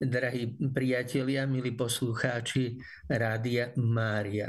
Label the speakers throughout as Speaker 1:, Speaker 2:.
Speaker 1: drahí priatelia, milí poslucháči Rádia Mária.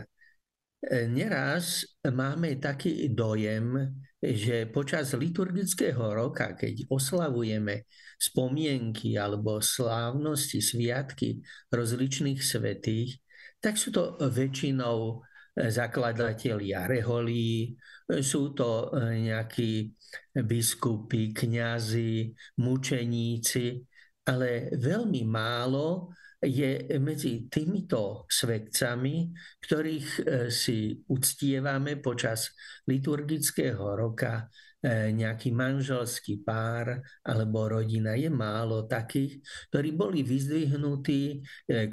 Speaker 1: Neraz máme taký dojem, že počas liturgického roka, keď oslavujeme spomienky alebo slávnosti, sviatky rozličných svetých, tak sú to väčšinou zakladatelia reholí, sú to nejakí biskupy, kňazi, mučeníci, ale veľmi málo je medzi týmito svetcami, ktorých e, si uctievame počas liturgického roka e, nejaký manželský pár alebo rodina. Je málo takých, ktorí boli vyzdvihnutí e,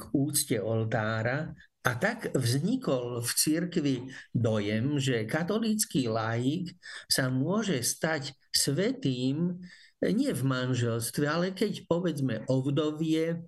Speaker 1: k úcte oltára a tak vznikol v cirkvi dojem, že katolícky laik sa môže stať svetým nie v manželstve, ale keď povedzme ovdovie,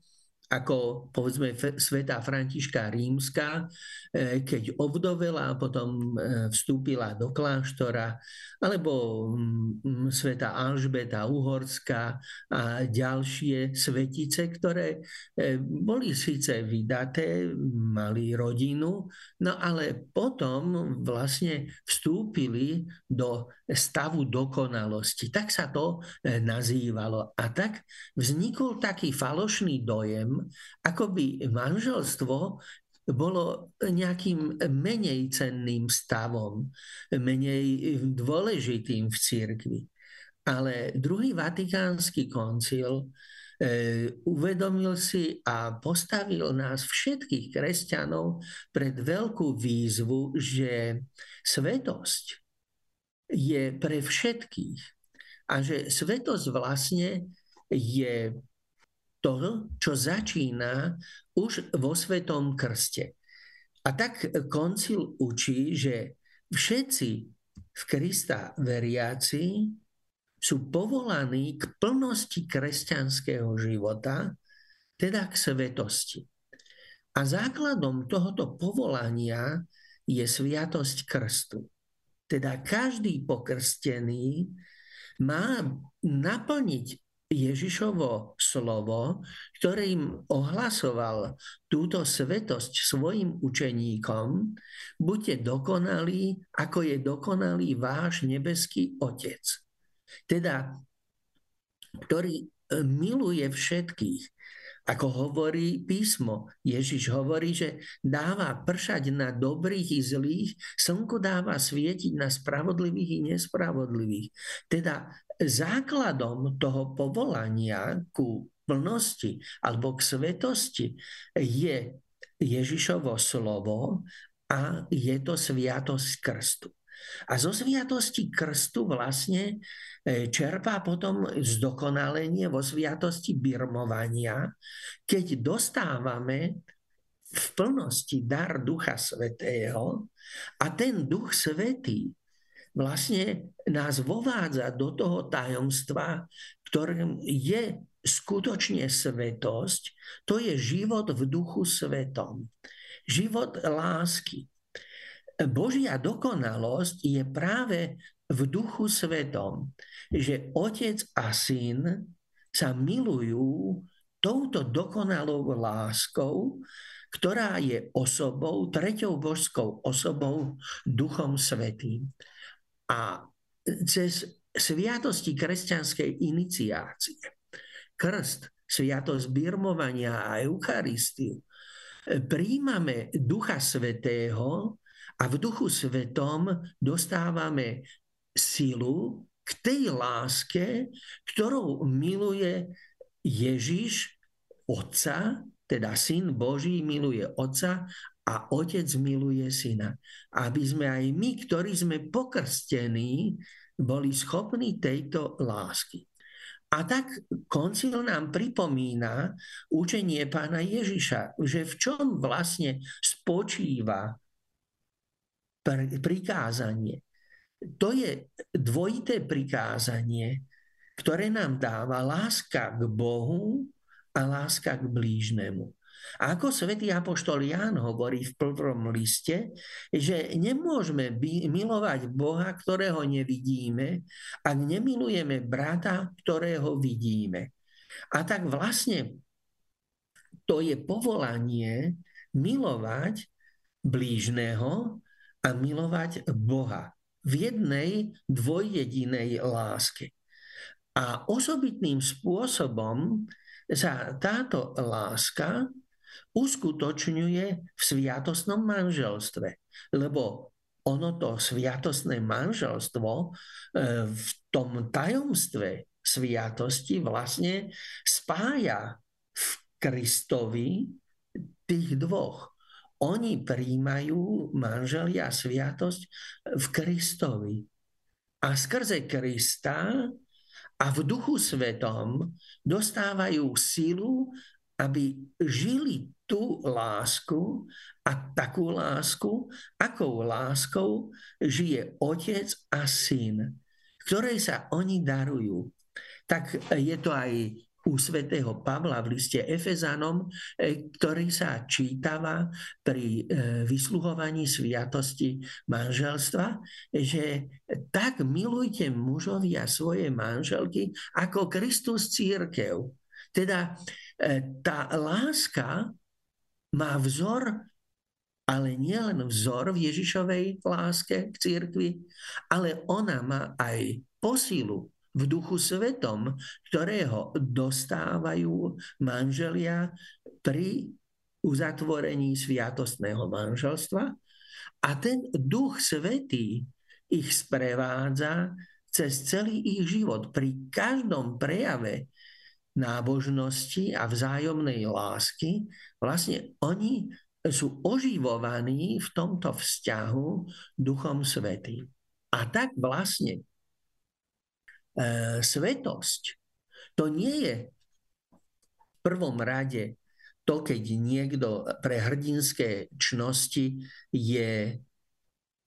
Speaker 1: ako povedzme sveta Františka Rímska, e, keď ovdovela a potom e, vstúpila do kláštora, alebo mm, sveta Alžbeta Uhorská a ďalšie svetice, ktoré e, boli síce vydaté, mali rodinu, no ale potom vlastne vstúpili do stavu dokonalosti. Tak sa to nazývalo. A tak vznikol taký falošný dojem, ako by manželstvo bolo nejakým menej cenným stavom, menej dôležitým v cirkvi. Ale druhý vatikánsky koncil e, uvedomil si a postavil nás všetkých kresťanov pred veľkú výzvu, že svetosť je pre všetkých a že svetosť vlastne je to, čo začína už vo Svetom krste. A tak koncil učí, že všetci v Krista veriaci sú povolaní k plnosti kresťanského života, teda k svetosti. A základom tohoto povolania je sviatosť krstu. Teda každý pokrstený má naplniť Ježišovo slovo, ktorým ohlasoval túto svetosť svojim učeníkom, buďte dokonalí, ako je dokonalý váš nebeský Otec. Teda, ktorý e, miluje všetkých. Ako hovorí písmo, Ježiš hovorí, že dáva pršať na dobrých i zlých, slnko dáva svietiť na spravodlivých i nespravodlivých. Teda základom toho povolania ku plnosti alebo k svetosti je Ježišovo slovo a je to sviatosť krstu. A zo sviatosti krstu vlastne e, čerpá potom zdokonalenie vo sviatosti birmovania, keď dostávame v plnosti dar Ducha Svetého a ten Duch Svetý vlastne nás vovádza do toho tajomstva, ktorým je skutočne svetosť, to je život v duchu svetom. Život lásky. Božia dokonalosť je práve v duchu svetom, že otec a syn sa milujú touto dokonalou láskou, ktorá je osobou, treťou božskou osobou, duchom svetým. A cez sviatosti kresťanskej iniciácie, krst, sviatosť birmovania a Eucharistiu, príjmame Ducha Svetého a v Duchu Svetom dostávame silu k tej láske, ktorou miluje Ježiš, Otca, teda Syn Boží miluje Otca a otec miluje syna. Aby sme aj my, ktorí sme pokrstení, boli schopní tejto lásky. A tak koncil nám pripomína učenie pána Ježiša, že v čom vlastne spočíva prikázanie. To je dvojité prikázanie, ktoré nám dáva láska k Bohu a láska k blížnemu. A ako svätý Apoštol Ján hovorí v prvom liste, že nemôžeme milovať Boha, ktorého nevidíme, ak nemilujeme brata, ktorého vidíme. A tak vlastne to je povolanie milovať blížneho a milovať Boha v jednej dvojjedinej láske. A osobitným spôsobom sa táto láska uskutočňuje v sviatosnom manželstve. Lebo ono to sviatosné manželstvo e, v tom tajomstve sviatosti vlastne spája v Kristovi tých dvoch. Oni príjmajú manželia sviatosť v Kristovi. A skrze Krista a v duchu svetom dostávajú silu, aby žili tú lásku a takú lásku, akou láskou žije otec a syn, ktorej sa oni darujú. Tak je to aj u svätého Pavla v liste Efezanom, e, ktorý sa čítava pri e, vysluhovaní sviatosti manželstva, že tak milujte mužovia svoje manželky ako Kristus církev. Teda e, tá láska má vzor ale nie len vzor v Ježišovej láske k církvi, ale ona má aj posilu v duchu svetom, ktorého dostávajú manželia pri uzatvorení sviatostného manželstva. A ten duch svetý ich sprevádza cez celý ich život. Pri každom prejave nábožnosti a vzájomnej lásky vlastne oni sú oživovaní v tomto vzťahu Duchom Svetým. A tak vlastne svetosť. To nie je v prvom rade to, keď niekto pre hrdinské čnosti je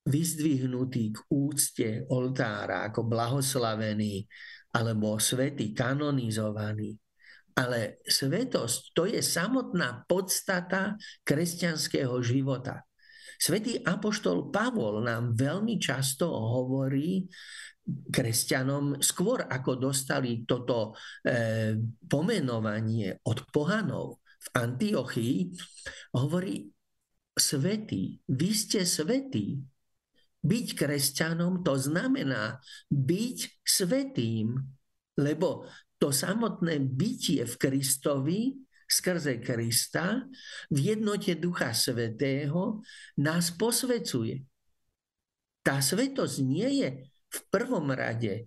Speaker 1: vyzdvihnutý k úcte oltára ako blahoslavený alebo svetý kanonizovaný. Ale svetosť to je samotná podstata kresťanského života. Svetý apoštol Pavol nám veľmi často hovorí kresťanom, skôr ako dostali toto e, pomenovanie od pohanov v Antiochii, hovorí svetý, vy ste svetí. Byť kresťanom to znamená byť svetým, lebo to samotné bytie v Kristovi skrze Krista v jednote Ducha Svetého nás posvecuje. Tá svetosť nie je v prvom rade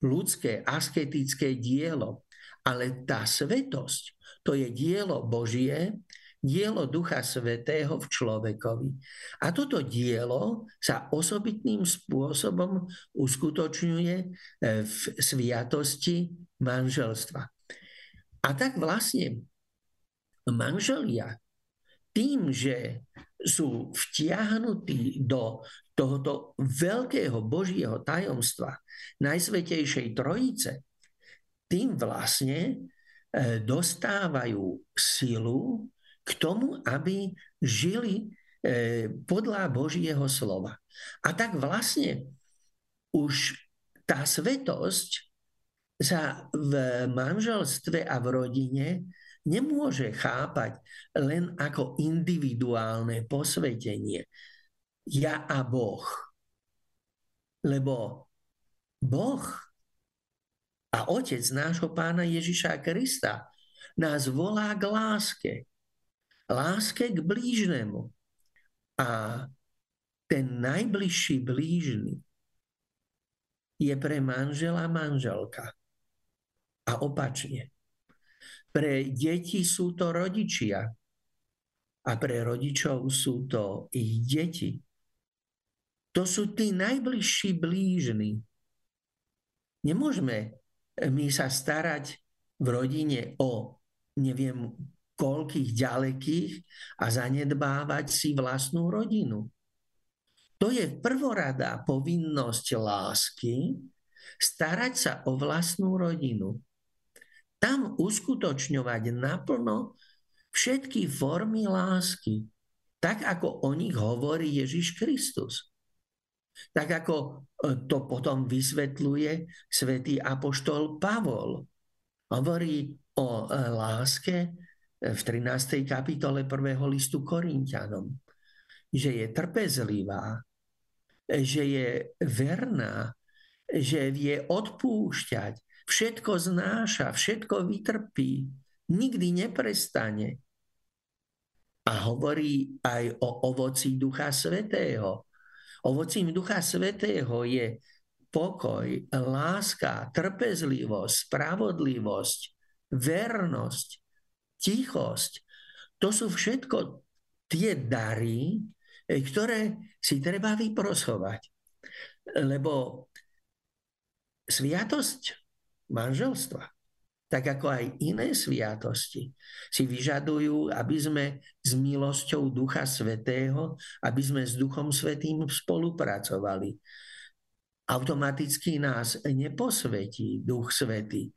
Speaker 1: ľudské asketické dielo, ale tá svetosť to je dielo Božie, dielo Ducha Svetého v človekovi. A toto dielo sa osobitným spôsobom uskutočňuje e, v sviatosti manželstva. A tak vlastne manželia tým, že sú vtiahnutí do tohoto veľkého Božieho tajomstva Najsvetejšej Trojice, tým vlastne e, dostávajú silu k tomu, aby žili e, podľa Božieho slova. A tak vlastne už tá svetosť sa v manželstve a v rodine nemôže chápať len ako individuálne posvetenie, ja a Boh. Lebo Boh a Otec nášho pána Ježiša Krista nás volá k láske. Láske k blížnemu. A ten najbližší blížny je pre manžela manželka. A opačne. Pre deti sú to rodičia a pre rodičov sú to ich deti. To sú tí najbližší blížni. Nemôžeme my sa starať v rodine o neviem koľkých ďalekých a zanedbávať si vlastnú rodinu. To je prvoradá povinnosť lásky starať sa o vlastnú rodinu. Tam uskutočňovať naplno všetky formy lásky, tak ako o nich hovorí Ježiš Kristus. Tak ako e, to potom vysvetľuje svätý apoštol Pavol. Hovorí o e, láske v 13. kapitole 1. listu Korintianom, že je trpezlivá, že je verná, že vie odpúšťať, všetko znáša, všetko vytrpí, nikdy neprestane. A hovorí aj o ovoci Ducha Svetého. Ovocím Ducha Svetého je pokoj, láska, trpezlivosť, spravodlivosť, vernosť, tichosť. To sú všetko tie dary, ktoré si treba vyprosovať. Lebo sviatosť manželstva, tak ako aj iné sviatosti, si vyžadujú, aby sme s milosťou Ducha Svetého, aby sme s Duchom Svetým spolupracovali. Automaticky nás neposvetí Duch Svetý.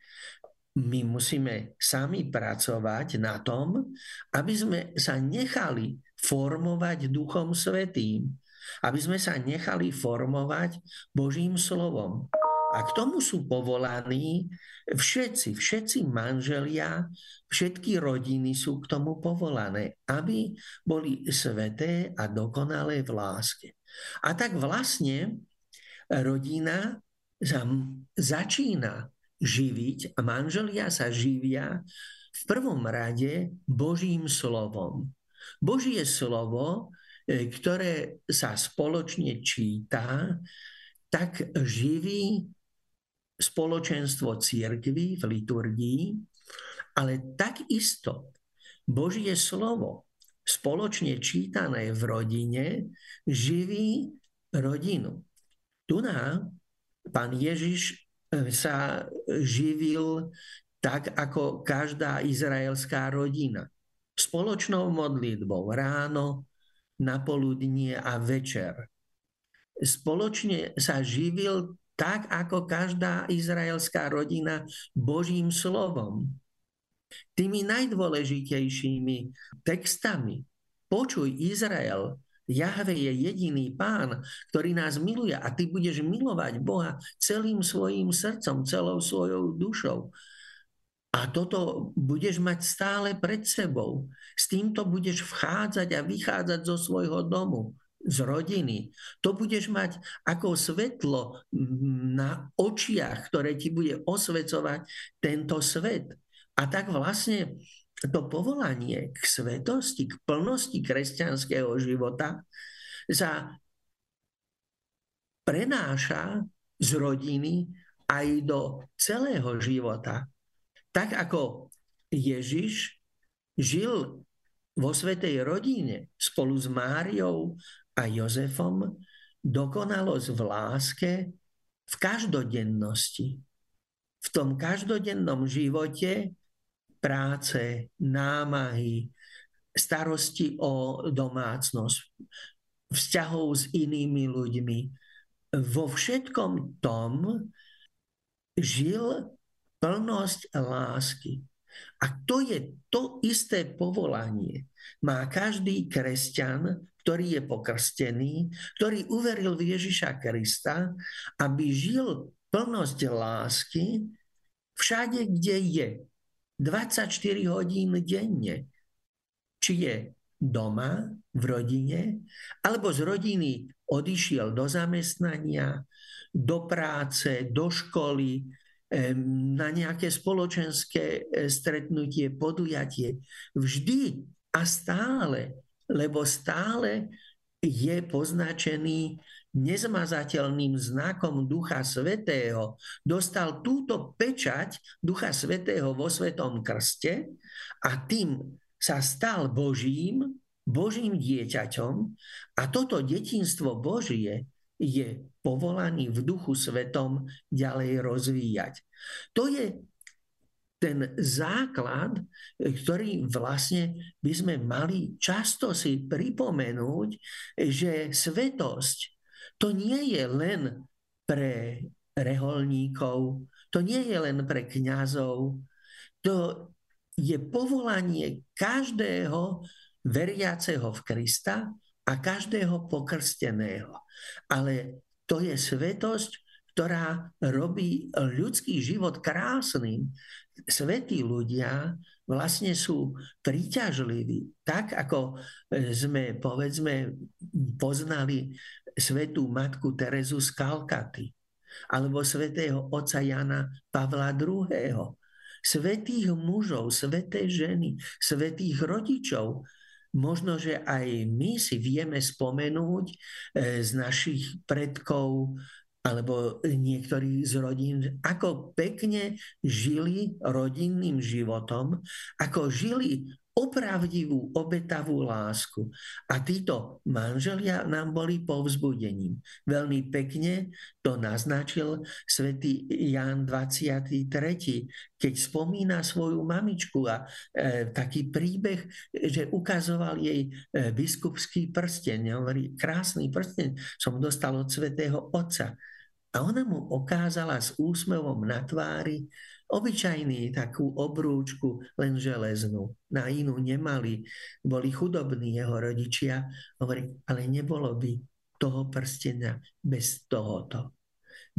Speaker 1: My musíme sami pracovať na tom, aby sme sa nechali formovať Duchom Svetým, aby sme sa nechali formovať Božím slovom. A k tomu sú povolaní všetci, všetci manželia, všetky rodiny sú k tomu povolané, aby boli sveté a dokonalé v láske. A tak vlastne rodina začína živiť a manželia sa živia v prvom rade Božím slovom. Božie slovo, e, ktoré sa spoločne číta, tak živí spoločenstvo církvy v liturgii, ale takisto Božie slovo spoločne čítané v rodine živí rodinu. Tu na pán Ježiš e, sa živil tak, ako každá izraelská rodina. Spoločnou modlitbou ráno, napoludnie a večer. Spoločne sa živil tak ako každá izraelská rodina Božím slovom. Tými najdôležitejšími textami Počuj Izrael, Jahve je jediný pán, ktorý nás miluje a ty budeš milovať Boha celým svojim srdcom, celou svojou dušou. A toto budeš mať stále pred sebou. S týmto budeš vchádzať a vychádzať zo svojho domu z rodiny. To budeš mať ako svetlo na očiach, ktoré ti bude osvecovať tento svet. A tak vlastne to povolanie k svetosti, k plnosti kresťanského života sa prenáša z rodiny aj do celého života. Tak ako Ježiš žil vo svetej rodine spolu s Máriou a Jozefom dokonalosť v láske v každodennosti. V tom každodennom živote práce, námahy, starosti o domácnosť, vzťahov s inými ľuďmi. Vo všetkom tom žil plnosť lásky. A to je to isté povolanie. Má každý kresťan ktorý je pokrstený, ktorý uveril v Ježiša Krista, aby žil plnosť lásky všade, kde je. 24 hodín denne. Či je doma, v rodine, alebo z rodiny odišiel do zamestnania, do práce, do školy, na nejaké spoločenské e, stretnutie, podujatie. Vždy a stále lebo stále je poznačený nezmazateľným znakom Ducha Svetého. Dostal túto pečať Ducha Svetého vo Svetom krste a tým sa stal Božím, Božím dieťaťom a toto detinstvo Božie je povolaný v Duchu Svetom ďalej rozvíjať. To je ten základ, ktorý vlastne by sme mali často si pripomenúť, že svetosť to nie je len pre reholníkov, to nie je len pre kňazov, to je povolanie každého veriaceho v Krista a každého pokrsteného. Ale to je svetosť, ktorá robí ľudský život krásnym. Svetí ľudia vlastne sú príťažliví. Tak ako sme, povedzme, poznali svetú matku Terezu z Kalkaty alebo svetého oca Jana Pavla II. Svetých mužov, sveté ženy, svetých rodičov, Možno, že aj my si vieme spomenúť e, z našich predkov alebo niektorí z rodín, ako pekne žili rodinným životom, ako žili opravdivú, obetavú lásku. A títo manželia nám boli povzbudením. Veľmi pekne to naznačil svätý Ján 23., keď spomína svoju mamičku a e, taký príbeh, že ukazoval jej e, biskupský prsteň. Hovorí, krásny prsteň som dostal od svätého Otca. A ona mu okázala s úsmevom na tvári obyčajný takú obrúčku, len železnú. Na inú nemali. Boli chudobní jeho rodičia. Hovorí, ale nebolo by toho prstenia bez tohoto.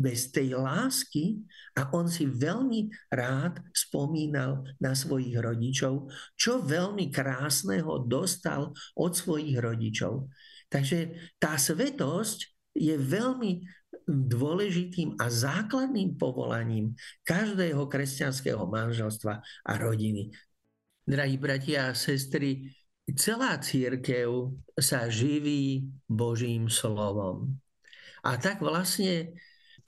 Speaker 1: Bez tej lásky a on si veľmi rád spomínal na svojich rodičov, čo veľmi krásneho dostal od svojich rodičov. Takže tá svetosť je veľmi dôležitým a základným povolaním každého kresťanského manželstva a rodiny. Drahí bratia a sestry, celá církev sa živí Božím slovom. A tak vlastne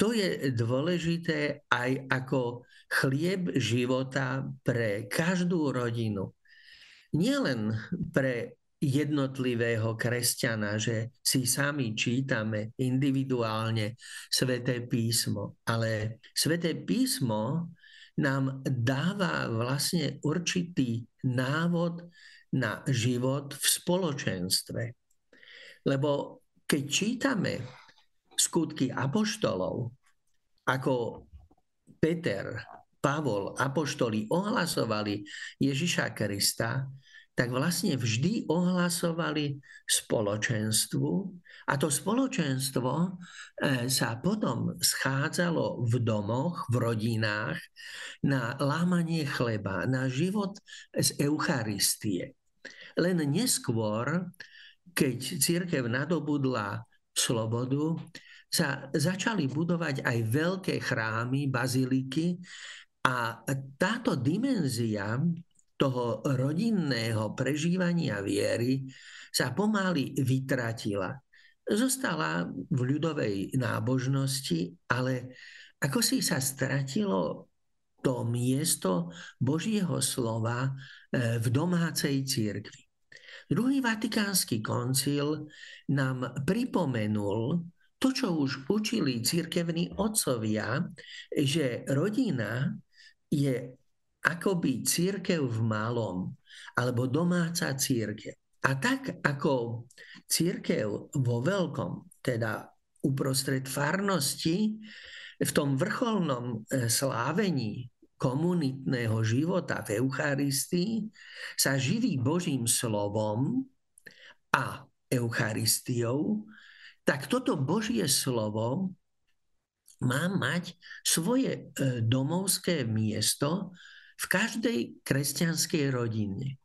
Speaker 1: to je dôležité aj ako chlieb života pre každú rodinu. Nielen pre jednotlivého kresťana, že si sami čítame individuálne sväté písmo. Ale sväté písmo nám dáva vlastne určitý návod na život v spoločenstve. Lebo keď čítame skutky apoštolov, ako Peter, Pavol, apoštoli ohlasovali Ježiša Krista, tak vlastne vždy ohlasovali spoločenstvu a to spoločenstvo e, sa potom schádzalo v domoch, v rodinách na lámanie chleba, na život z Eucharistie. Len neskôr, keď církev nadobudla slobodu, sa začali budovať aj veľké chrámy, baziliky a táto dimenzia toho rodinného prežívania viery sa pomaly vytratila. Zostala v ľudovej nábožnosti, ale ako si sa stratilo to miesto Božieho slova e, v domácej církvi. Druhý vatikánsky koncil nám pripomenul to, čo už učili církevní otcovia, že rodina je akoby církev v malom, alebo domáca církev. A tak ako církev vo veľkom, teda uprostred farnosti, v tom vrcholnom e, slávení komunitného života v Eucharistii sa živí Božím slovom a Eucharistiou, tak toto Božie slovo má mať svoje e, domovské miesto v každej kresťanskej rodine.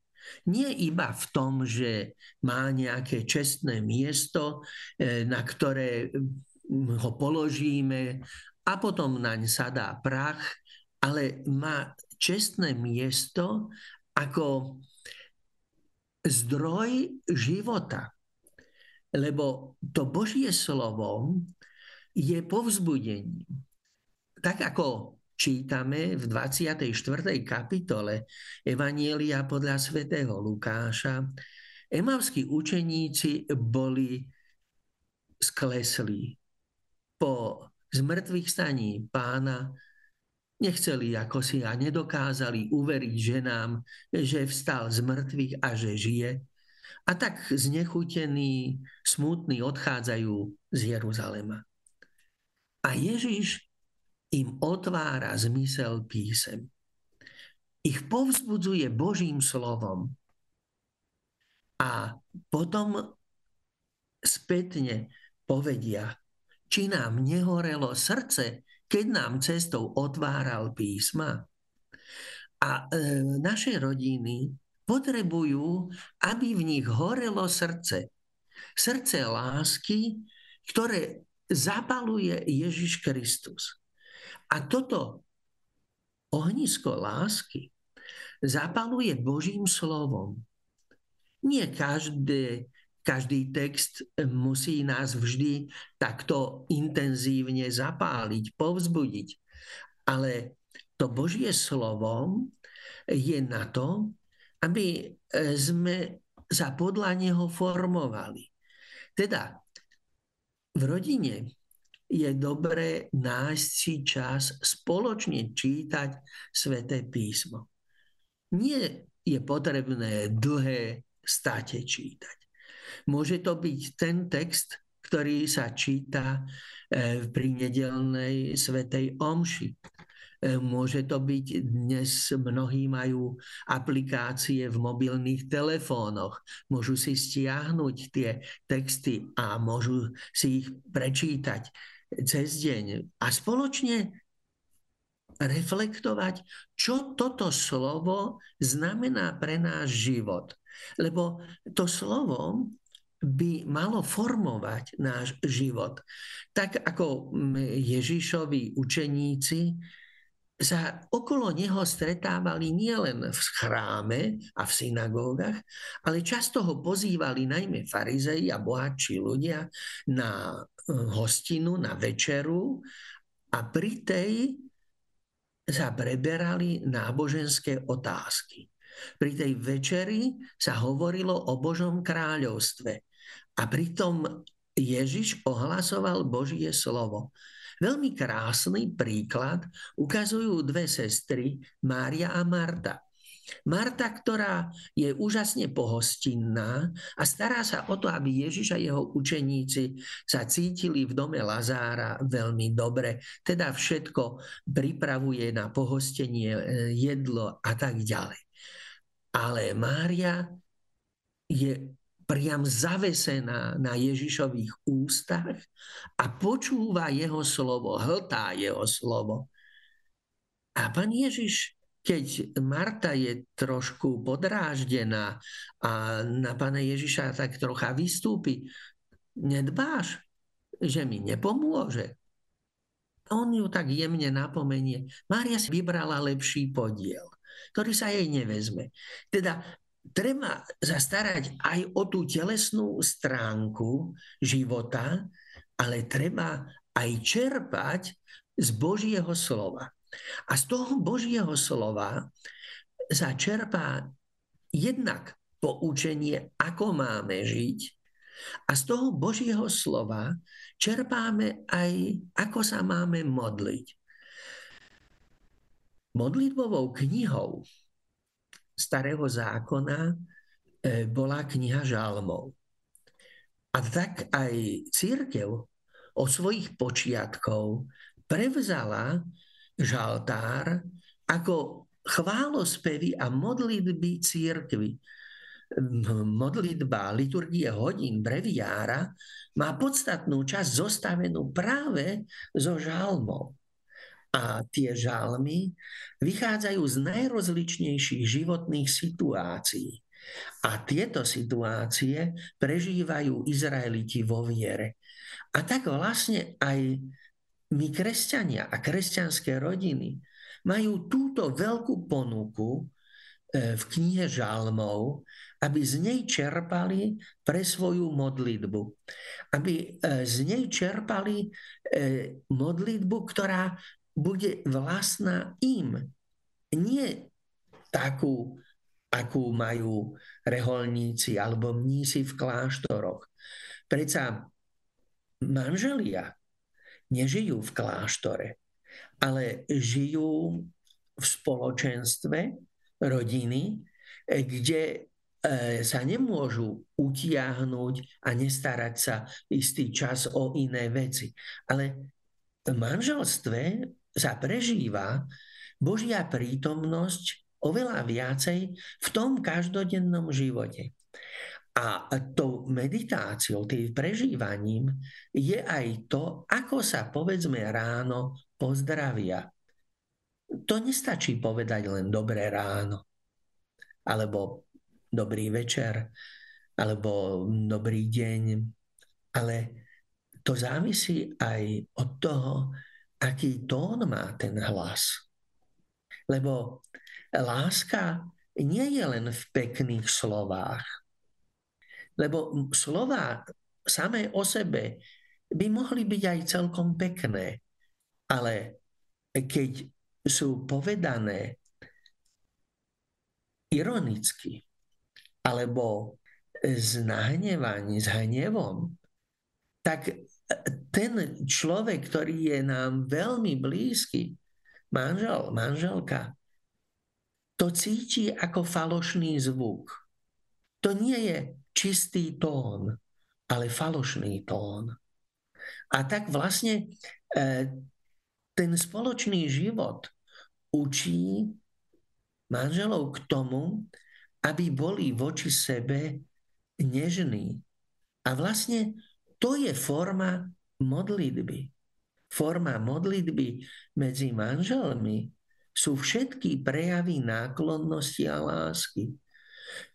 Speaker 1: Nie iba v tom, že má nejaké čestné miesto, e, na ktoré ho položíme a potom naň sadá prach, ale má čestné miesto ako zdroj života. Lebo to Božie slovo je povzbudením. Tak ako čítame v 24. kapitole Evanielia podľa svätého Lukáša, emavskí učeníci boli skleslí. Po zmrtvých staní pána nechceli ako si a nedokázali uveriť ženám, že vstal z mŕtvych a že žije. A tak znechutení, smutní odchádzajú z Jeruzalema. A Ježiš im otvára zmysel písem. Ich povzbudzuje Božím slovom. A potom spätne povedia, či nám nehorelo srdce, keď nám cestou otváral písma. A e, naše rodiny potrebujú, aby v nich horelo srdce. Srdce lásky, ktoré zapaluje Ježiš Kristus. A toto ohnisko lásky zapaluje Božím slovom. Nie každé, každý text musí nás vždy takto intenzívne zapáliť, povzbudiť. Ale to Božie slovo je na to, aby sme sa podľa neho formovali. Teda v rodine je dobré nájsť si čas spoločne čítať sväté písmo. Nie je potrebné dlhé state čítať. Môže to byť ten text, ktorý sa číta eh, pri nedelnej svetej omši E, môže to byť, dnes mnohí majú aplikácie v mobilných telefónoch, môžu si stiahnuť tie texty a môžu si ich prečítať cez deň a spoločne reflektovať, čo toto slovo znamená pre náš život. Lebo to slovo by malo formovať náš život. Tak ako Ježišovi učeníci sa okolo neho stretávali nielen v chráme a v synagógach, ale často ho pozývali najmä farizei a bohatší ľudia na eh, hostinu, na večeru a pri tej sa preberali náboženské otázky. Pri tej večeri sa hovorilo o Božom kráľovstve a pritom Ježiš ohlasoval Božie slovo. Veľmi krásny príklad ukazujú dve sestry, Mária a Marta. Marta, ktorá je úžasne pohostinná a stará sa o to, aby Ježiš a jeho učeníci sa cítili v dome Lazára veľmi dobre. Teda všetko pripravuje na pohostenie, e, jedlo a tak ďalej. Ale Mária je priam zavesená na Ježišových ústach a počúva jeho slovo, hltá jeho slovo. A pán Ježiš, keď Marta je trošku podráždená a na pána Ježiša tak trocha vystúpi, nedbáš, že mi nepomôže. On ju tak jemne napomenie. Mária si vybrala lepší podiel, ktorý sa jej nevezme. Teda treba zastarať aj o tú telesnú stránku života, ale treba aj čerpať z Božieho slova. A z toho Božieho slova sa čerpá jednak poučenie, ako máme žiť, a z toho Božieho slova čerpáme aj, ako sa máme modliť. Modlitbovou knihou starého zákona e, bola kniha žalmov. A tak aj církev od svojich počiatkov prevzala žaltár ako chválospevy a modlitby církvy. Modlitba, liturgie hodín breviára má podstatnú časť zostavenú práve zo žalmov. A tie žalmy vychádzajú z najrozličnejších životných situácií. A tieto situácie prežívajú Izraeliti vo viere. A tak vlastne aj my, kresťania a kresťanské rodiny, majú túto veľkú ponuku e, v knihe Žalmov, aby z nej čerpali pre svoju modlitbu. Aby e, z nej čerpali e, modlitbu, ktorá bude vlastná im. Nie takú, akú majú reholníci alebo mnísi v kláštoroch. Preca manželia nežijú v kláštore, ale žijú v spoločenstve rodiny, kde e, sa nemôžu utiahnuť a nestarať sa istý čas o iné veci. Ale v manželstve sa prežíva Božia prítomnosť oveľa viacej v tom každodennom živote. A tou meditáciou, tým prežívaním je aj to, ako sa povedzme ráno pozdravia. To nestačí povedať len dobré ráno, alebo dobrý večer, alebo dobrý deň, ale to závisí aj od toho, aký tón má ten hlas. Lebo láska nie je len v pekných slovách, lebo slova samé o sebe by mohli byť aj celkom pekné, ale keď sú povedané ironicky alebo s nahnevaním, s hnevom, tak ten človek, ktorý je nám veľmi blízky, manžel, manželka, to cíti ako falošný zvuk. To nie je čistý tón, ale falošný tón. A tak vlastne e, ten spoločný život učí manželov k tomu, aby boli voči sebe nežní. A vlastne to je forma modlitby. Forma modlitby medzi manželmi sú všetky prejavy náklonnosti a lásky.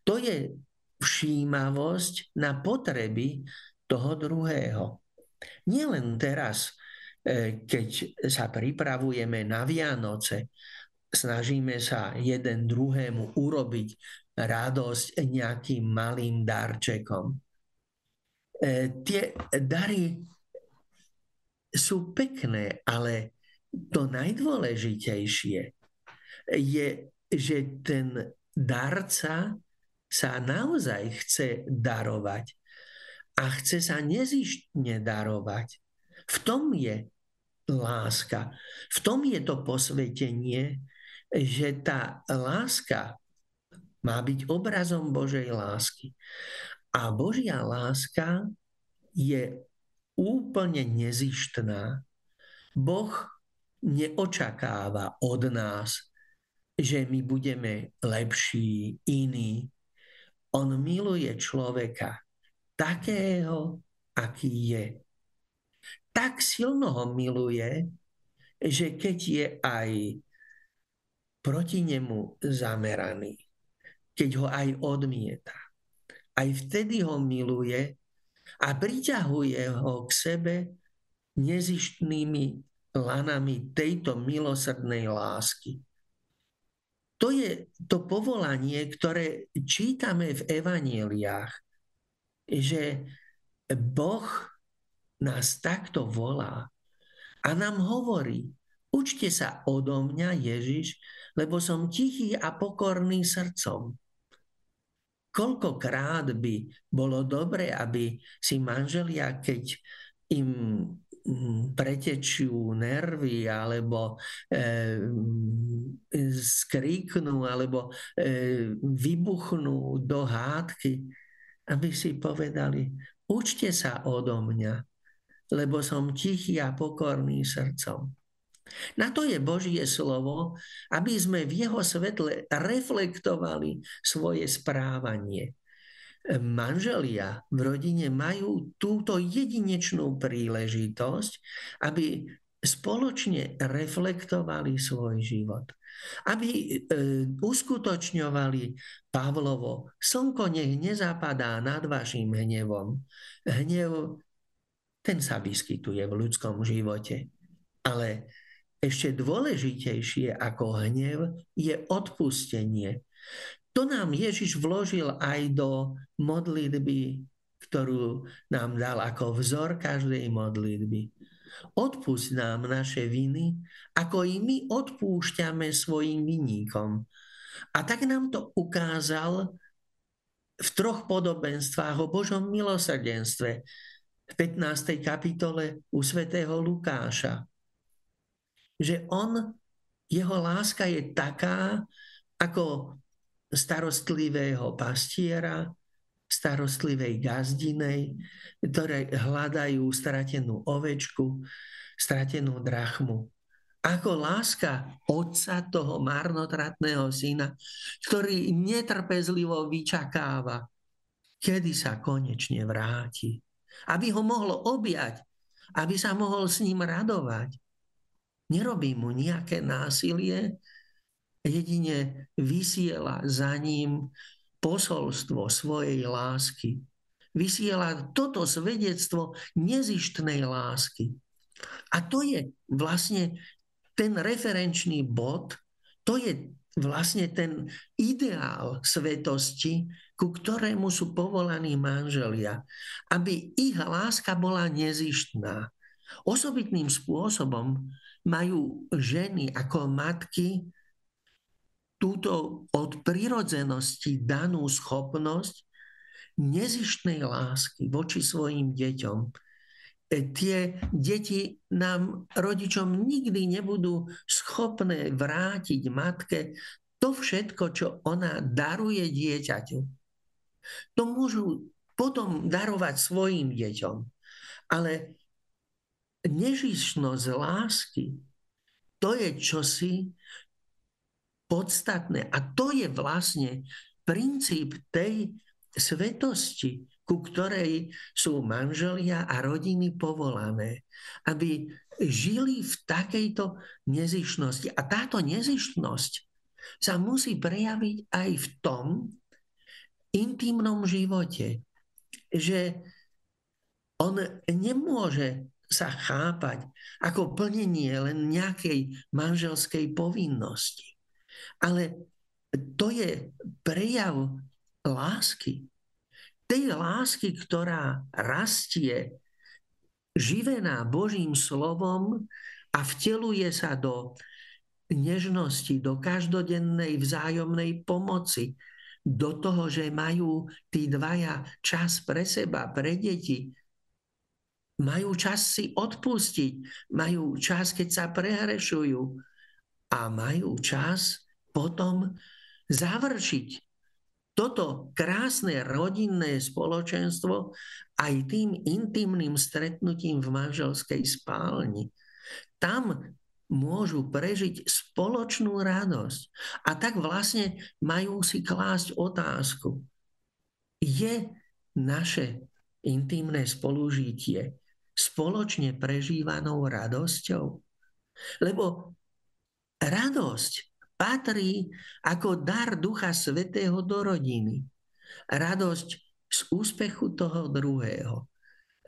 Speaker 1: To je všímavosť na potreby toho druhého. Nielen teraz, e, keď sa pripravujeme na Vianoce, snažíme sa jeden druhému urobiť radosť nejakým malým darčekom. E, tie dary sú pekné, ale to najdôležitejšie je, že ten darca sa naozaj chce darovať a chce sa nezištne darovať. V tom je láska. V tom je to posvetenie, že tá láska má byť obrazom Božej lásky. A Božia láska je úplne nezištná. Boh neočakáva od nás, že my budeme lepší, iní, on miluje človeka takého, aký je. Tak silno ho miluje, že keď je aj proti nemu zameraný, keď ho aj odmieta, aj vtedy ho miluje a priťahuje ho k sebe nezištnými lanami tejto milosrdnej lásky. To je to povolanie, ktoré čítame v evanieliách, že Boh nás takto volá a nám hovorí, učte sa odo mňa, Ježiš, lebo som tichý a pokorný srdcom. Koľkokrát by bolo dobre, aby si manželia, keď im Mm, pretečú nervy alebo e, skríknú alebo e, vybuchnú do hádky, aby si povedali, učte sa odo mňa, lebo som tichý a pokorný srdcom. Na to je Božie slovo, aby sme v jeho svetle reflektovali svoje správanie manželia v rodine majú túto jedinečnú príležitosť, aby spoločne reflektovali svoj život. Aby e, uskutočňovali Pavlovo, slnko nech nezapadá nad vašim hnevom. Hnev, ten sa vyskytuje v ľudskom živote. Ale ešte dôležitejšie ako hnev je odpustenie. To nám Ježiš vložil aj do modlitby, ktorú nám dal ako vzor každej modlitby. Odpust nám naše viny, ako i my odpúšťame svojim vinníkom. A tak nám to ukázal v troch podobenstvách o Božom milosrdenstve v 15. kapitole u svätého Lukáša. Že on, jeho láska je taká, ako starostlivého pastiera, starostlivej gazdinej, ktoré hľadajú stratenú ovečku, stratenú drachmu. Ako láska otca toho marnotratného syna, ktorý netrpezlivo vyčakáva, kedy sa konečne vráti. Aby ho mohlo objať, aby sa mohol s ním radovať. Nerobí mu nejaké násilie, jedine vysiela za ním posolstvo svojej lásky. Vysiela toto svedectvo nezištnej lásky. A to je vlastne ten referenčný bod, to je vlastne ten ideál svetosti, ku ktorému sú povolaní manželia, aby ich láska bola nezištná. Osobitným spôsobom majú ženy ako matky túto od prirodzenosti danú schopnosť nezištnej lásky voči svojim deťom, E, tie deti nám rodičom nikdy nebudú schopné vrátiť matke to všetko, čo ona daruje dieťaťu. To môžu potom darovať svojim deťom. Ale nežišnosť lásky, to je čosi podstatné. A to je vlastne princíp tej svetosti, ku ktorej sú manželia a rodiny povolané, aby žili v takejto nezišnosti. A táto nezišnosť sa musí prejaviť aj v tom intimnom živote, že on nemôže sa chápať ako plnenie len nejakej manželskej povinnosti. Ale to je prejav lásky, tej lásky, ktorá rastie živená Božím slovom a vteluje sa do nežnosti, do každodennej vzájomnej pomoci, do toho, že majú tí dvaja čas pre seba, pre deti, majú čas si odpustiť, majú čas, keď sa prehrešujú a majú čas potom završiť toto krásne rodinné spoločenstvo aj tým intimným stretnutím v manželskej spálni. Tam môžu prežiť spoločnú radosť. A tak vlastne majú si klásť otázku. Je naše intimné spolužitie spoločne prežívanou radosťou? Lebo radosť patrí ako dar Ducha Svetého do rodiny. Radosť z úspechu toho druhého,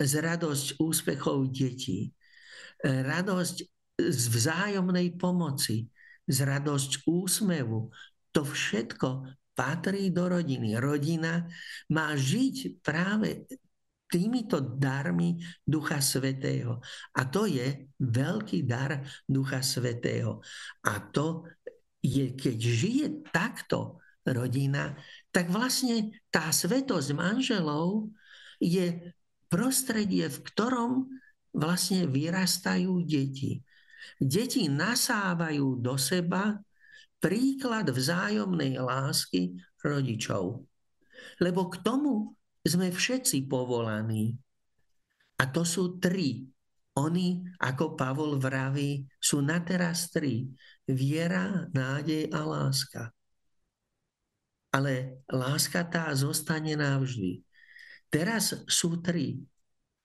Speaker 1: z radosť úspechov detí, radosť z vzájomnej pomoci, z radosť úsmevu. To všetko patrí do rodiny. Rodina má žiť práve týmito darmi Ducha Svetého. A to je veľký dar Ducha Svetého. A to je, keď žije takto rodina, tak vlastne tá svetosť manželov je prostredie, v ktorom vlastne vyrastajú deti. Deti nasávajú do seba príklad vzájomnej lásky rodičov. Lebo k tomu sme všetci povolaní. A to sú tri. Oni, ako Pavol vraví, sú na teraz tri viera, nádej a láska. Ale láska tá zostane navždy. Teraz sú tri,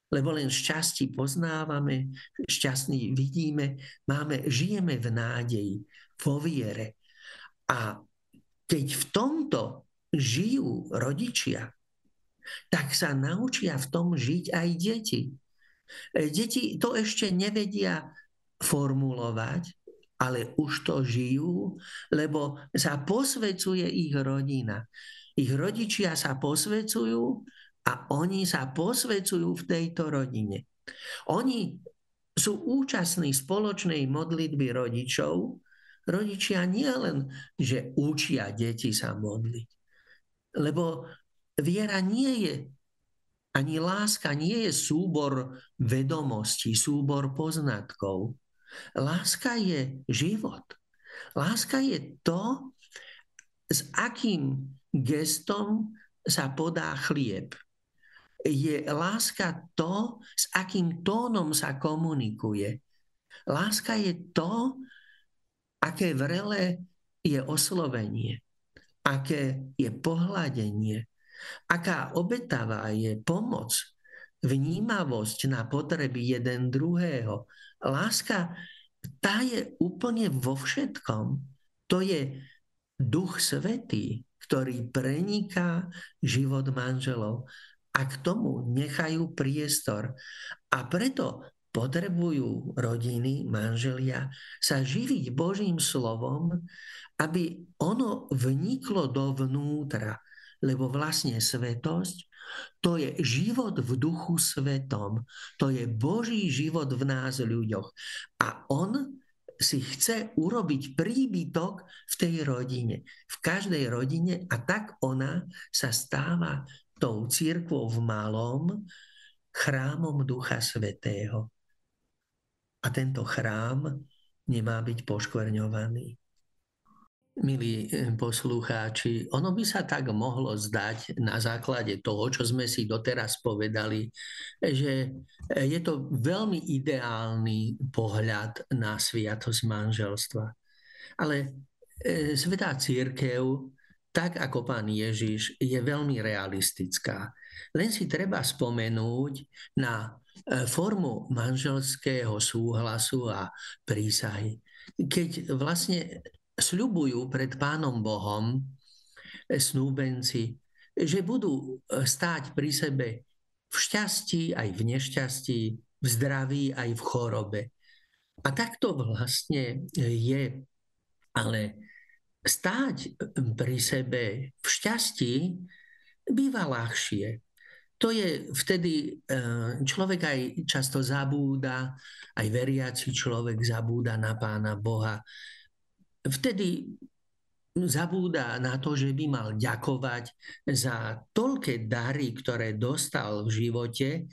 Speaker 1: lebo len šťastí poznávame, šťastný vidíme, máme, žijeme v nádeji, vo viere. A keď v tomto žijú rodičia, tak sa naučia v tom žiť aj deti. Deti to ešte nevedia formulovať, ale už to žijú, lebo sa posvecuje ich rodina. Ich rodičia sa posvecujú a oni sa posvecujú v tejto rodine. Oni sú účastní spoločnej modlitby rodičov. Rodičia nie len, že učia deti sa modliť, lebo viera nie je ani láska nie je súbor vedomostí, súbor poznatkov. Láska je život. Láska je to, s akým gestom sa podá chlieb. Je láska to, s akým tónom sa komunikuje. Láska je to, aké vrele je oslovenie, aké je pohľadenie, Aká obetavá je pomoc, vnímavosť na potreby jeden druhého. Láska, tá je úplne vo všetkom. To je duch svetý, ktorý preniká život manželov a k tomu nechajú priestor. A preto potrebujú rodiny, manželia sa živiť Božím slovom, aby ono vniklo dovnútra. Lebo vlastne svetosť to je život v duchu svetom. To je Boží život v nás ľuďoch. A on si chce urobiť príbytok v tej rodine, v každej rodine a tak ona sa stáva tou církvou v malom chrámom Ducha Svetého. A tento chrám nemá byť poškvrňovaný. Milí eh, poslucháči, ono by sa tak mohlo zdať na základe toho, čo sme si doteraz povedali, že eh, je to veľmi ideálny pohľad na sviatosť manželstva. Ale eh, Svetá církev, tak ako pán Ježiš, je veľmi realistická. Len si treba spomenúť na formu manželského súhlasu a prísahy. Keď vlastne sľubujú pred Pánom Bohom e, snúbenci, že budú e, stáť pri sebe v šťastí aj v nešťastí, v zdraví aj v chorobe. A takto vlastne je. Ale stáť pri sebe v šťastí býva ľahšie. To je vtedy, človek aj často zabúda, aj veriaci človek zabúda na Pána Boha vtedy zabúda na to, že by mal ďakovať za toľké dary, ktoré dostal v živote,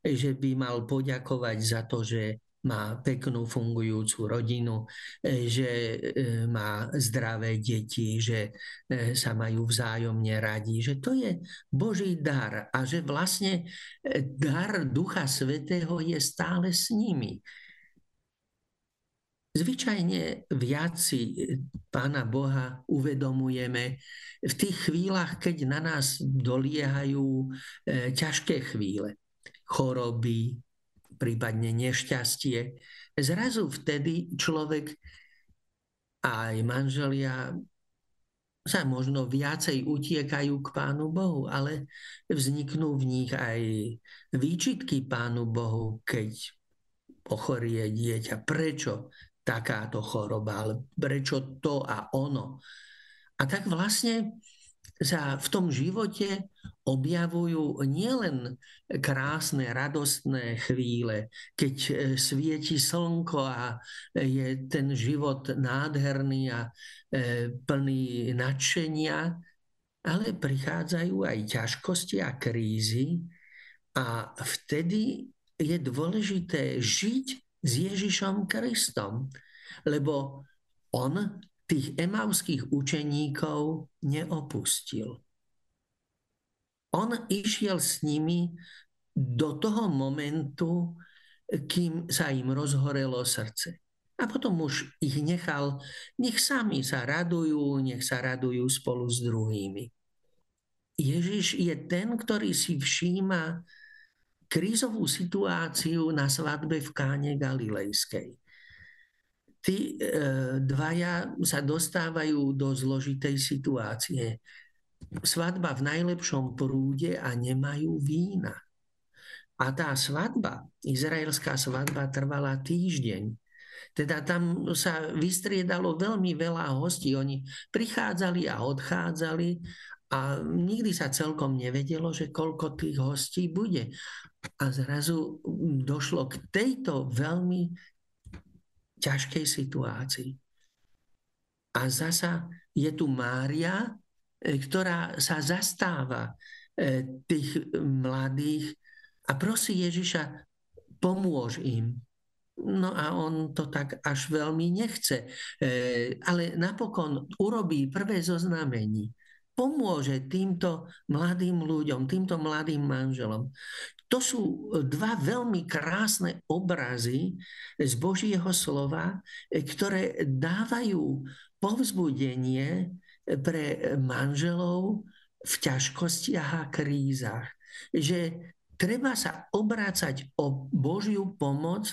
Speaker 1: že by mal poďakovať za to, že má peknú fungujúcu rodinu, že e, má zdravé deti, že e, sa majú vzájomne radi, že to je Boží dar a že vlastne e, dar Ducha Svetého je stále s nimi Zvyčajne viac si e, Pána Boha uvedomujeme v tých chvíľach, keď na nás doliehajú e, ťažké chvíle, choroby, prípadne nešťastie. Zrazu vtedy človek a aj manželia sa možno viacej utiekajú k Pánu Bohu, ale vzniknú v nich aj výčitky Pánu Bohu, keď pochorie dieťa. Prečo takáto choroba, ale prečo to a ono. A tak vlastne sa v tom živote objavujú nielen krásne, radostné chvíle, keď e, svieti slnko a je ten život nádherný a e, plný nadšenia, ale prichádzajú aj ťažkosti a krízy a vtedy je dôležité žiť s Ježišom Kristom, lebo on tých emavských učeníkov neopustil. On išiel s nimi do toho momentu, kým sa im rozhorelo srdce. A potom už ich nechal, nech sami sa radujú, nech sa radujú spolu s druhými. Ježiš je ten, ktorý si všíma krízovú situáciu na svadbe v Káne Galilejskej. Tí e, dvaja sa dostávajú do zložitej situácie. Svadba v najlepšom prúde a nemajú vína. A tá svadba, izraelská svadba, trvala týždeň. Teda tam sa vystriedalo veľmi veľa hostí. Oni prichádzali a odchádzali a nikdy sa celkom nevedelo, že koľko tých hostí bude. A zrazu došlo k tejto veľmi ťažkej situácii. A zasa je tu Mária, e, ktorá sa zastáva e, tých mladých a prosí Ježiša, pomôž im. No a on to tak až veľmi nechce. E, ale napokon urobí prvé zoznamení pomôže týmto mladým ľuďom, týmto mladým manželom. To sú dva veľmi krásne obrazy z Božieho slova, ktoré dávajú povzbudenie pre manželov v ťažkostiach a krízach. Že treba sa obrácať o Božiu pomoc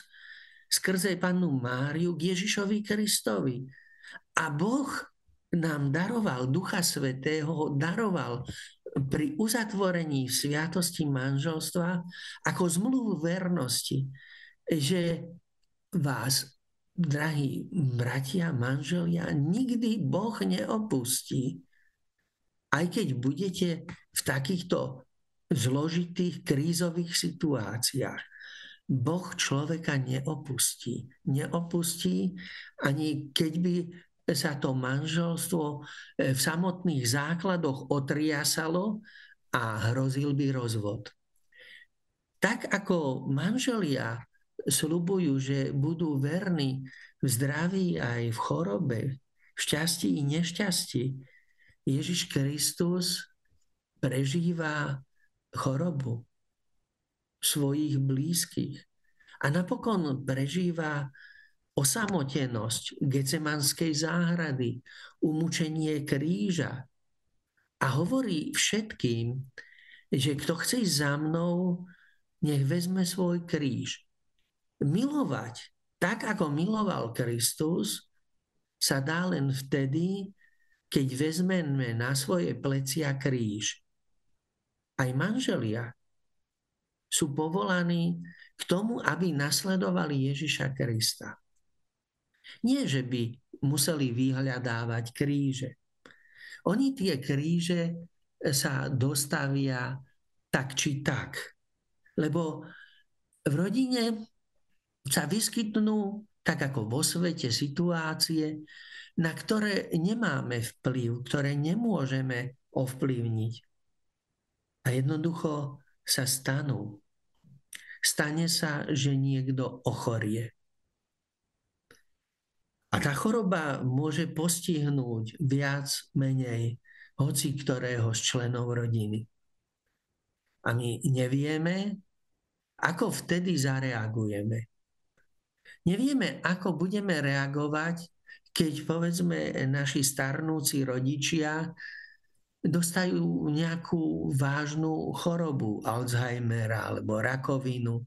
Speaker 1: skrze Pannu Máriu k Ježišovi Kristovi. A Boh nám daroval Ducha Svetého, daroval pri uzatvorení sviatosti manželstva ako zmluvu vernosti, že vás, drahí bratia, manželia, nikdy Boh neopustí, aj keď budete v takýchto zložitých krízových situáciách. Boh človeka neopustí. Neopustí, ani keď by sa to manželstvo e, v samotných základoch otriasalo a hrozil by rozvod. Tak ako manželia slubujú, že budú verní v zdraví aj v chorobe, v šťastí i nešťastí, Ježiš Kristus prežíva chorobu svojich blízkych. A napokon prežíva osamotenosť Gecemanskej záhrady, umúčenie kríža. A hovorí všetkým, že kto chce ísť za mnou, nech vezme svoj kríž. Milovať tak, ako miloval Kristus, sa dá len vtedy, keď vezmeme na svoje plecia kríž. Aj manželia sú povolaní k tomu, aby nasledovali Ježiša Krista. Nie, že by museli vyhľadávať kríže. Oni tie kríže sa dostavia tak či tak. Lebo v rodine sa vyskytnú, tak ako vo svete, situácie, na ktoré nemáme vplyv, ktoré nemôžeme ovplyvniť. A jednoducho sa stanú. Stane sa, že niekto ochorie. A tá choroba môže postihnúť viac menej hoci ktorého z členov rodiny. A my nevieme, ako vtedy zareagujeme. Nevieme, ako budeme reagovať, keď povedzme naši starnúci rodičia dostajú nejakú vážnu chorobu Alzheimera alebo rakovinu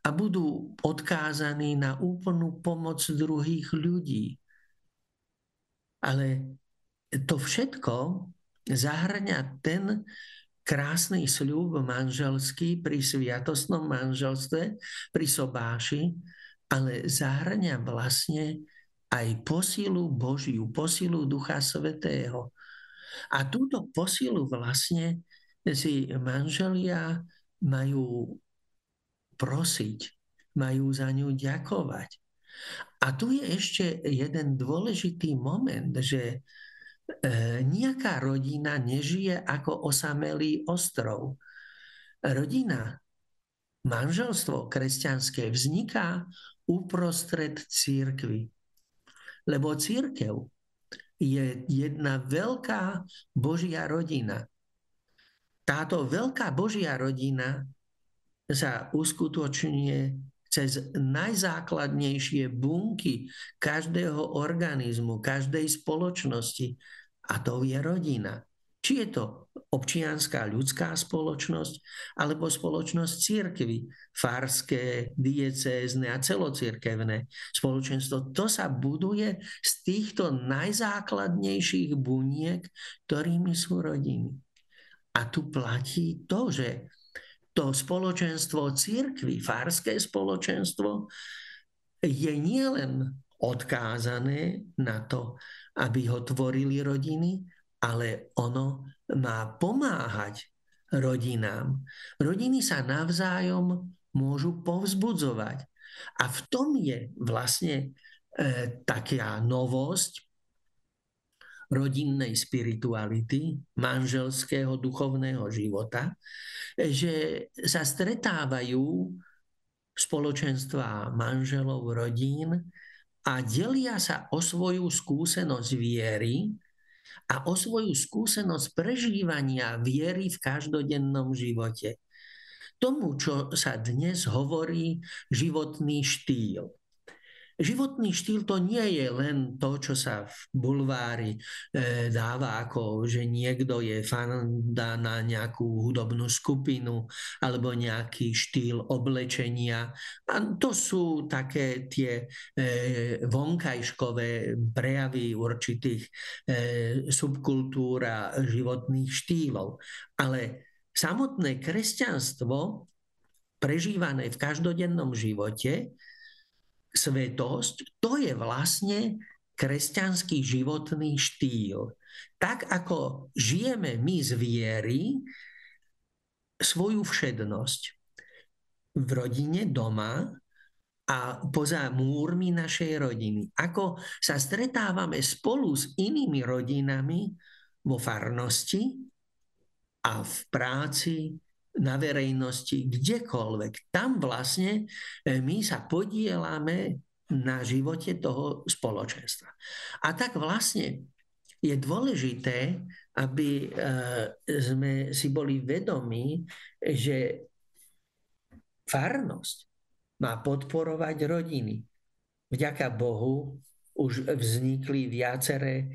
Speaker 1: a budú odkázaní na úplnú pomoc druhých ľudí. Ale to všetko zahrňa ten krásny sľub manželský pri sviatostnom manželstve, pri sobáši, ale zahrňa vlastne aj posilu Božiu, posilu Ducha Svetého a túto posilu vlastne si manželia majú prosiť, majú za ňu ďakovať. A tu je ešte jeden dôležitý moment, že e, nejaká rodina nežije ako osamelý ostrov. Rodina, manželstvo kresťanské vzniká uprostred církvy. Lebo církev je jedna veľká Božia rodina. Táto veľká Božia rodina sa uskutočňuje cez najzákladnejšie bunky každého organizmu, každej spoločnosti. A to je rodina. Či je to občianská ľudská spoločnosť, alebo spoločnosť církvy, farské, diecézne a celocirkevné spoločenstvo. To sa buduje z týchto najzákladnejších buniek, ktorými sú rodiny. A tu platí to, že to spoločenstvo církvy, farské spoločenstvo, je nielen odkázané na to, aby ho tvorili rodiny, ale ono má pomáhať rodinám. Rodiny sa navzájom môžu povzbudzovať. A v tom je vlastne e, taká novosť rodinnej spirituality, manželského duchovného života, že sa stretávajú spoločenstva manželov, rodín a delia sa o svoju skúsenosť viery, a o svoju skúsenosť prežívania viery v každodennom živote. Tomu, čo sa dnes hovorí životný štýl. Životný štýl to nie je len to, čo sa v bulvári e, dáva ako, že niekto je fanda na nejakú hudobnú skupinu alebo nejaký štýl oblečenia. A to sú také tie e, vonkajškové prejavy určitých e, subkultúr a životných štýlov. Ale samotné kresťanstvo prežívané v každodennom živote svetosť, to je vlastne kresťanský životný štýl. Tak ako žijeme my z viery svoju všednosť v rodine doma a poza múrmi našej rodiny. Ako sa stretávame spolu s inými rodinami vo farnosti a v práci, na verejnosti, kdekoľvek. Tam vlastne e, my sa podielame na živote toho spoločenstva. A tak vlastne je dôležité, aby e, sme si boli vedomi, že farnosť má podporovať rodiny. Vďaka Bohu už vznikli viaceré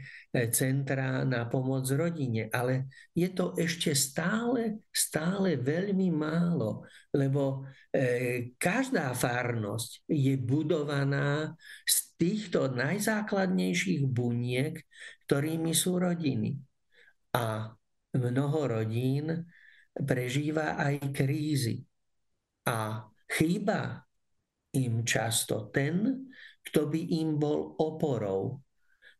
Speaker 1: centrá na pomoc rodine, ale je to ešte stále, stále veľmi málo, lebo e, každá farnosť je budovaná z týchto najzákladnejších buniek, ktorými sú rodiny. A mnoho rodín prežíva aj krízy. A chýba im často ten, kto by im bol oporou.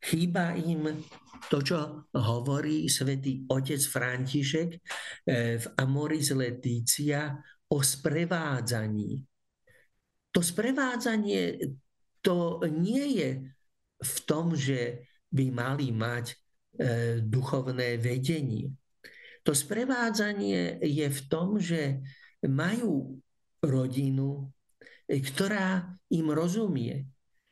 Speaker 1: Chýba im to, čo hovorí svätý otec František eh, v Amoris Leticia o sprevádzaní. To sprevádzanie to nie je v tom, že by mali mať e, duchovné vedenie. To sprevádzanie je v tom, že majú rodinu, ktorá im rozumie,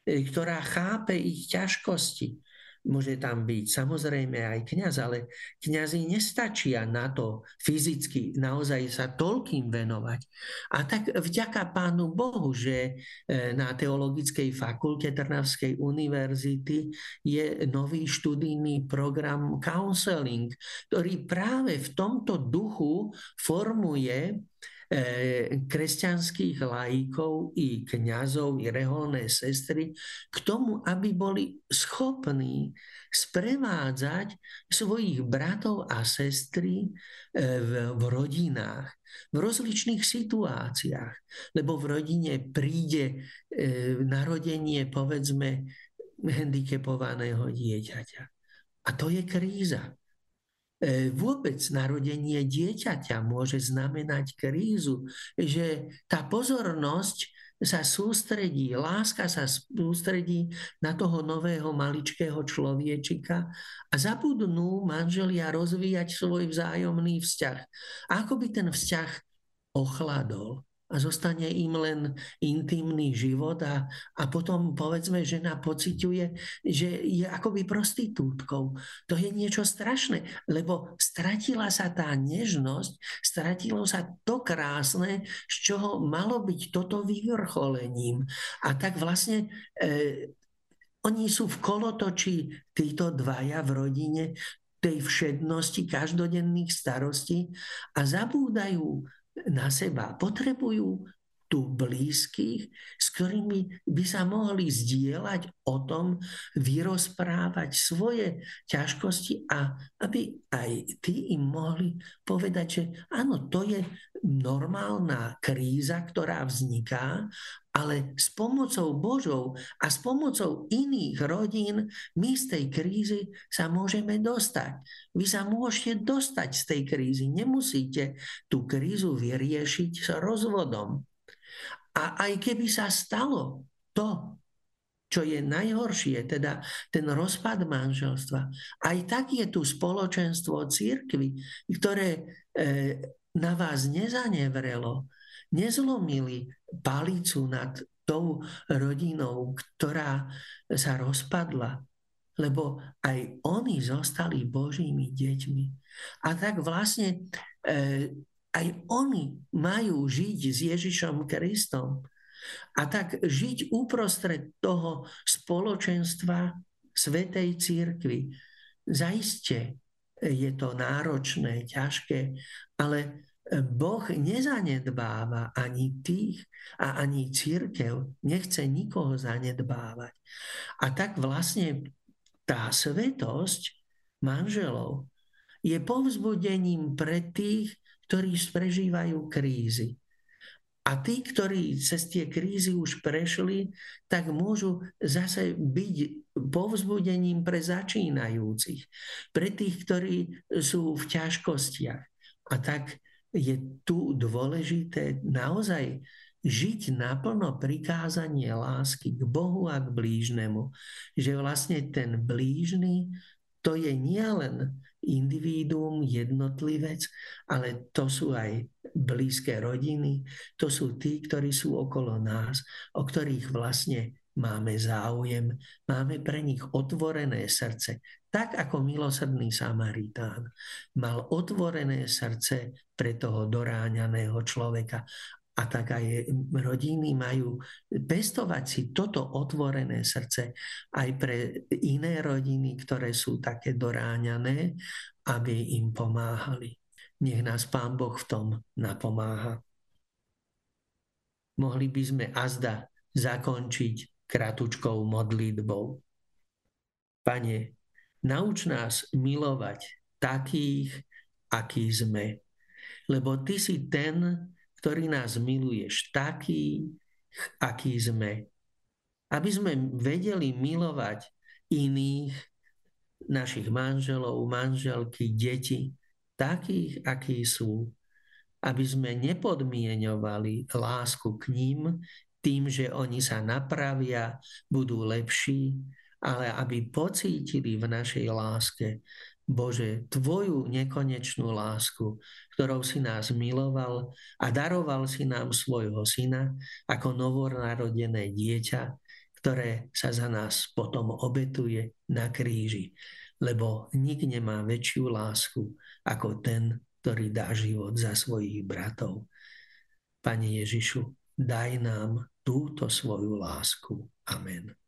Speaker 1: ktorá chápe ich ťažkosti. Môže tam byť samozrejme aj kňaz, ale kňazi nestačia na to fyzicky naozaj sa toľkým venovať. A tak vďaka Pánu Bohu, že e, na Teologickej fakulte Trnavskej univerzity je nový študijný program counseling, ktorý práve v tomto duchu formuje E, kresťanských laikov i kňazov, i reholné sestry k tomu, aby boli schopní sprevádzať svojich bratov a sestry e, v, v rodinách, v rozličných situáciách. Lebo v rodine príde e, narodenie, povedzme, handicapovaného dieťaťa. A to je kríza. E, vôbec narodenie dieťaťa môže znamenať krízu, že tá pozornosť sa sústredí, láska sa sústredí na toho nového maličkého človečika a zabudnú manželia rozvíjať svoj vzájomný vzťah. A ako by ten vzťah ochladol a zostane im len intimný život a, a potom povedzme, žena pociťuje, že je akoby prostitútkou. To je niečo strašné, lebo stratila sa tá nežnosť, stratilo sa to krásne, z čoho malo byť toto vyvrcholením. A tak vlastne e, oni sú v kolotoči, títo dvaja v rodine, tej všednosti každodenných starostí a zabúdajú na seba. Potrebujú tu blízkych, s ktorými by sa mohli zdieľať o tom, vyrozprávať svoje ťažkosti a aby aj tí im mohli povedať, že áno, to je normálna kríza, ktorá vzniká, ale s pomocou Božou a s pomocou iných rodín my z tej krízy sa môžeme dostať. Vy sa môžete dostať z tej krízy. Nemusíte tú krízu vyriešiť s rozvodom. A aj keby sa stalo to, čo je najhoršie, teda ten rozpad manželstva, aj tak je tu spoločenstvo církvy, ktoré e, na vás nezanevrelo, nezlomili palicu nad tou rodinou, ktorá sa rozpadla, lebo aj oni zostali Božími deťmi. A tak vlastne e, aj oni majú žiť s Ježišom Kristom. A tak žiť uprostred toho spoločenstva Svetej Církvy, zaiste je to náročné, ťažké, ale Boh nezanedbáva ani tých a ani církev nechce nikoho zanedbávať. A tak vlastne tá svetosť manželov je povzbudením pre tých, ktorí prežívajú krízy. A tí, ktorí cez tie krízy už prešli, tak môžu zase byť povzbudením pre začínajúcich, pre tých, ktorí sú v ťažkostiach. A tak je tu dôležité naozaj žiť naplno prikázanie lásky k Bohu a k blížnemu. Že vlastne ten blížny to je nielen individuum, jednotlivec, ale to sú aj blízke rodiny, to sú tí, ktorí sú okolo nás, o ktorých vlastne máme záujem, máme pre nich otvorené srdce, tak ako milosrdný Samaritán mal otvorené srdce pre toho doráňaného človeka a tak aj rodiny majú pestovať si toto otvorené srdce aj pre iné rodiny, ktoré sú také doráňané, aby im pomáhali. Nech nás Pán Boh v tom napomáha. Mohli by sme azda zakončiť kratučkou modlitbou. Pane, nauč nás milovať takých, akí sme, lebo Ty si ten, ktorý nás miluješ taký, aký sme. Aby sme vedeli milovať iných, našich manželov, manželky, deti, takých, akí sú. Aby sme nepodmienovali lásku k ním tým, že oni sa napravia, budú lepší, ale aby pocítili v našej láske, Bože, Tvoju nekonečnú lásku, ktorou si nás miloval a daroval si nám svojho syna ako novonarodené dieťa, ktoré sa za nás potom obetuje na kríži. Lebo nik nemá väčšiu lásku ako ten, ktorý dá život za svojich bratov. Pane Ježišu, daj nám túto svoju lásku. Amen.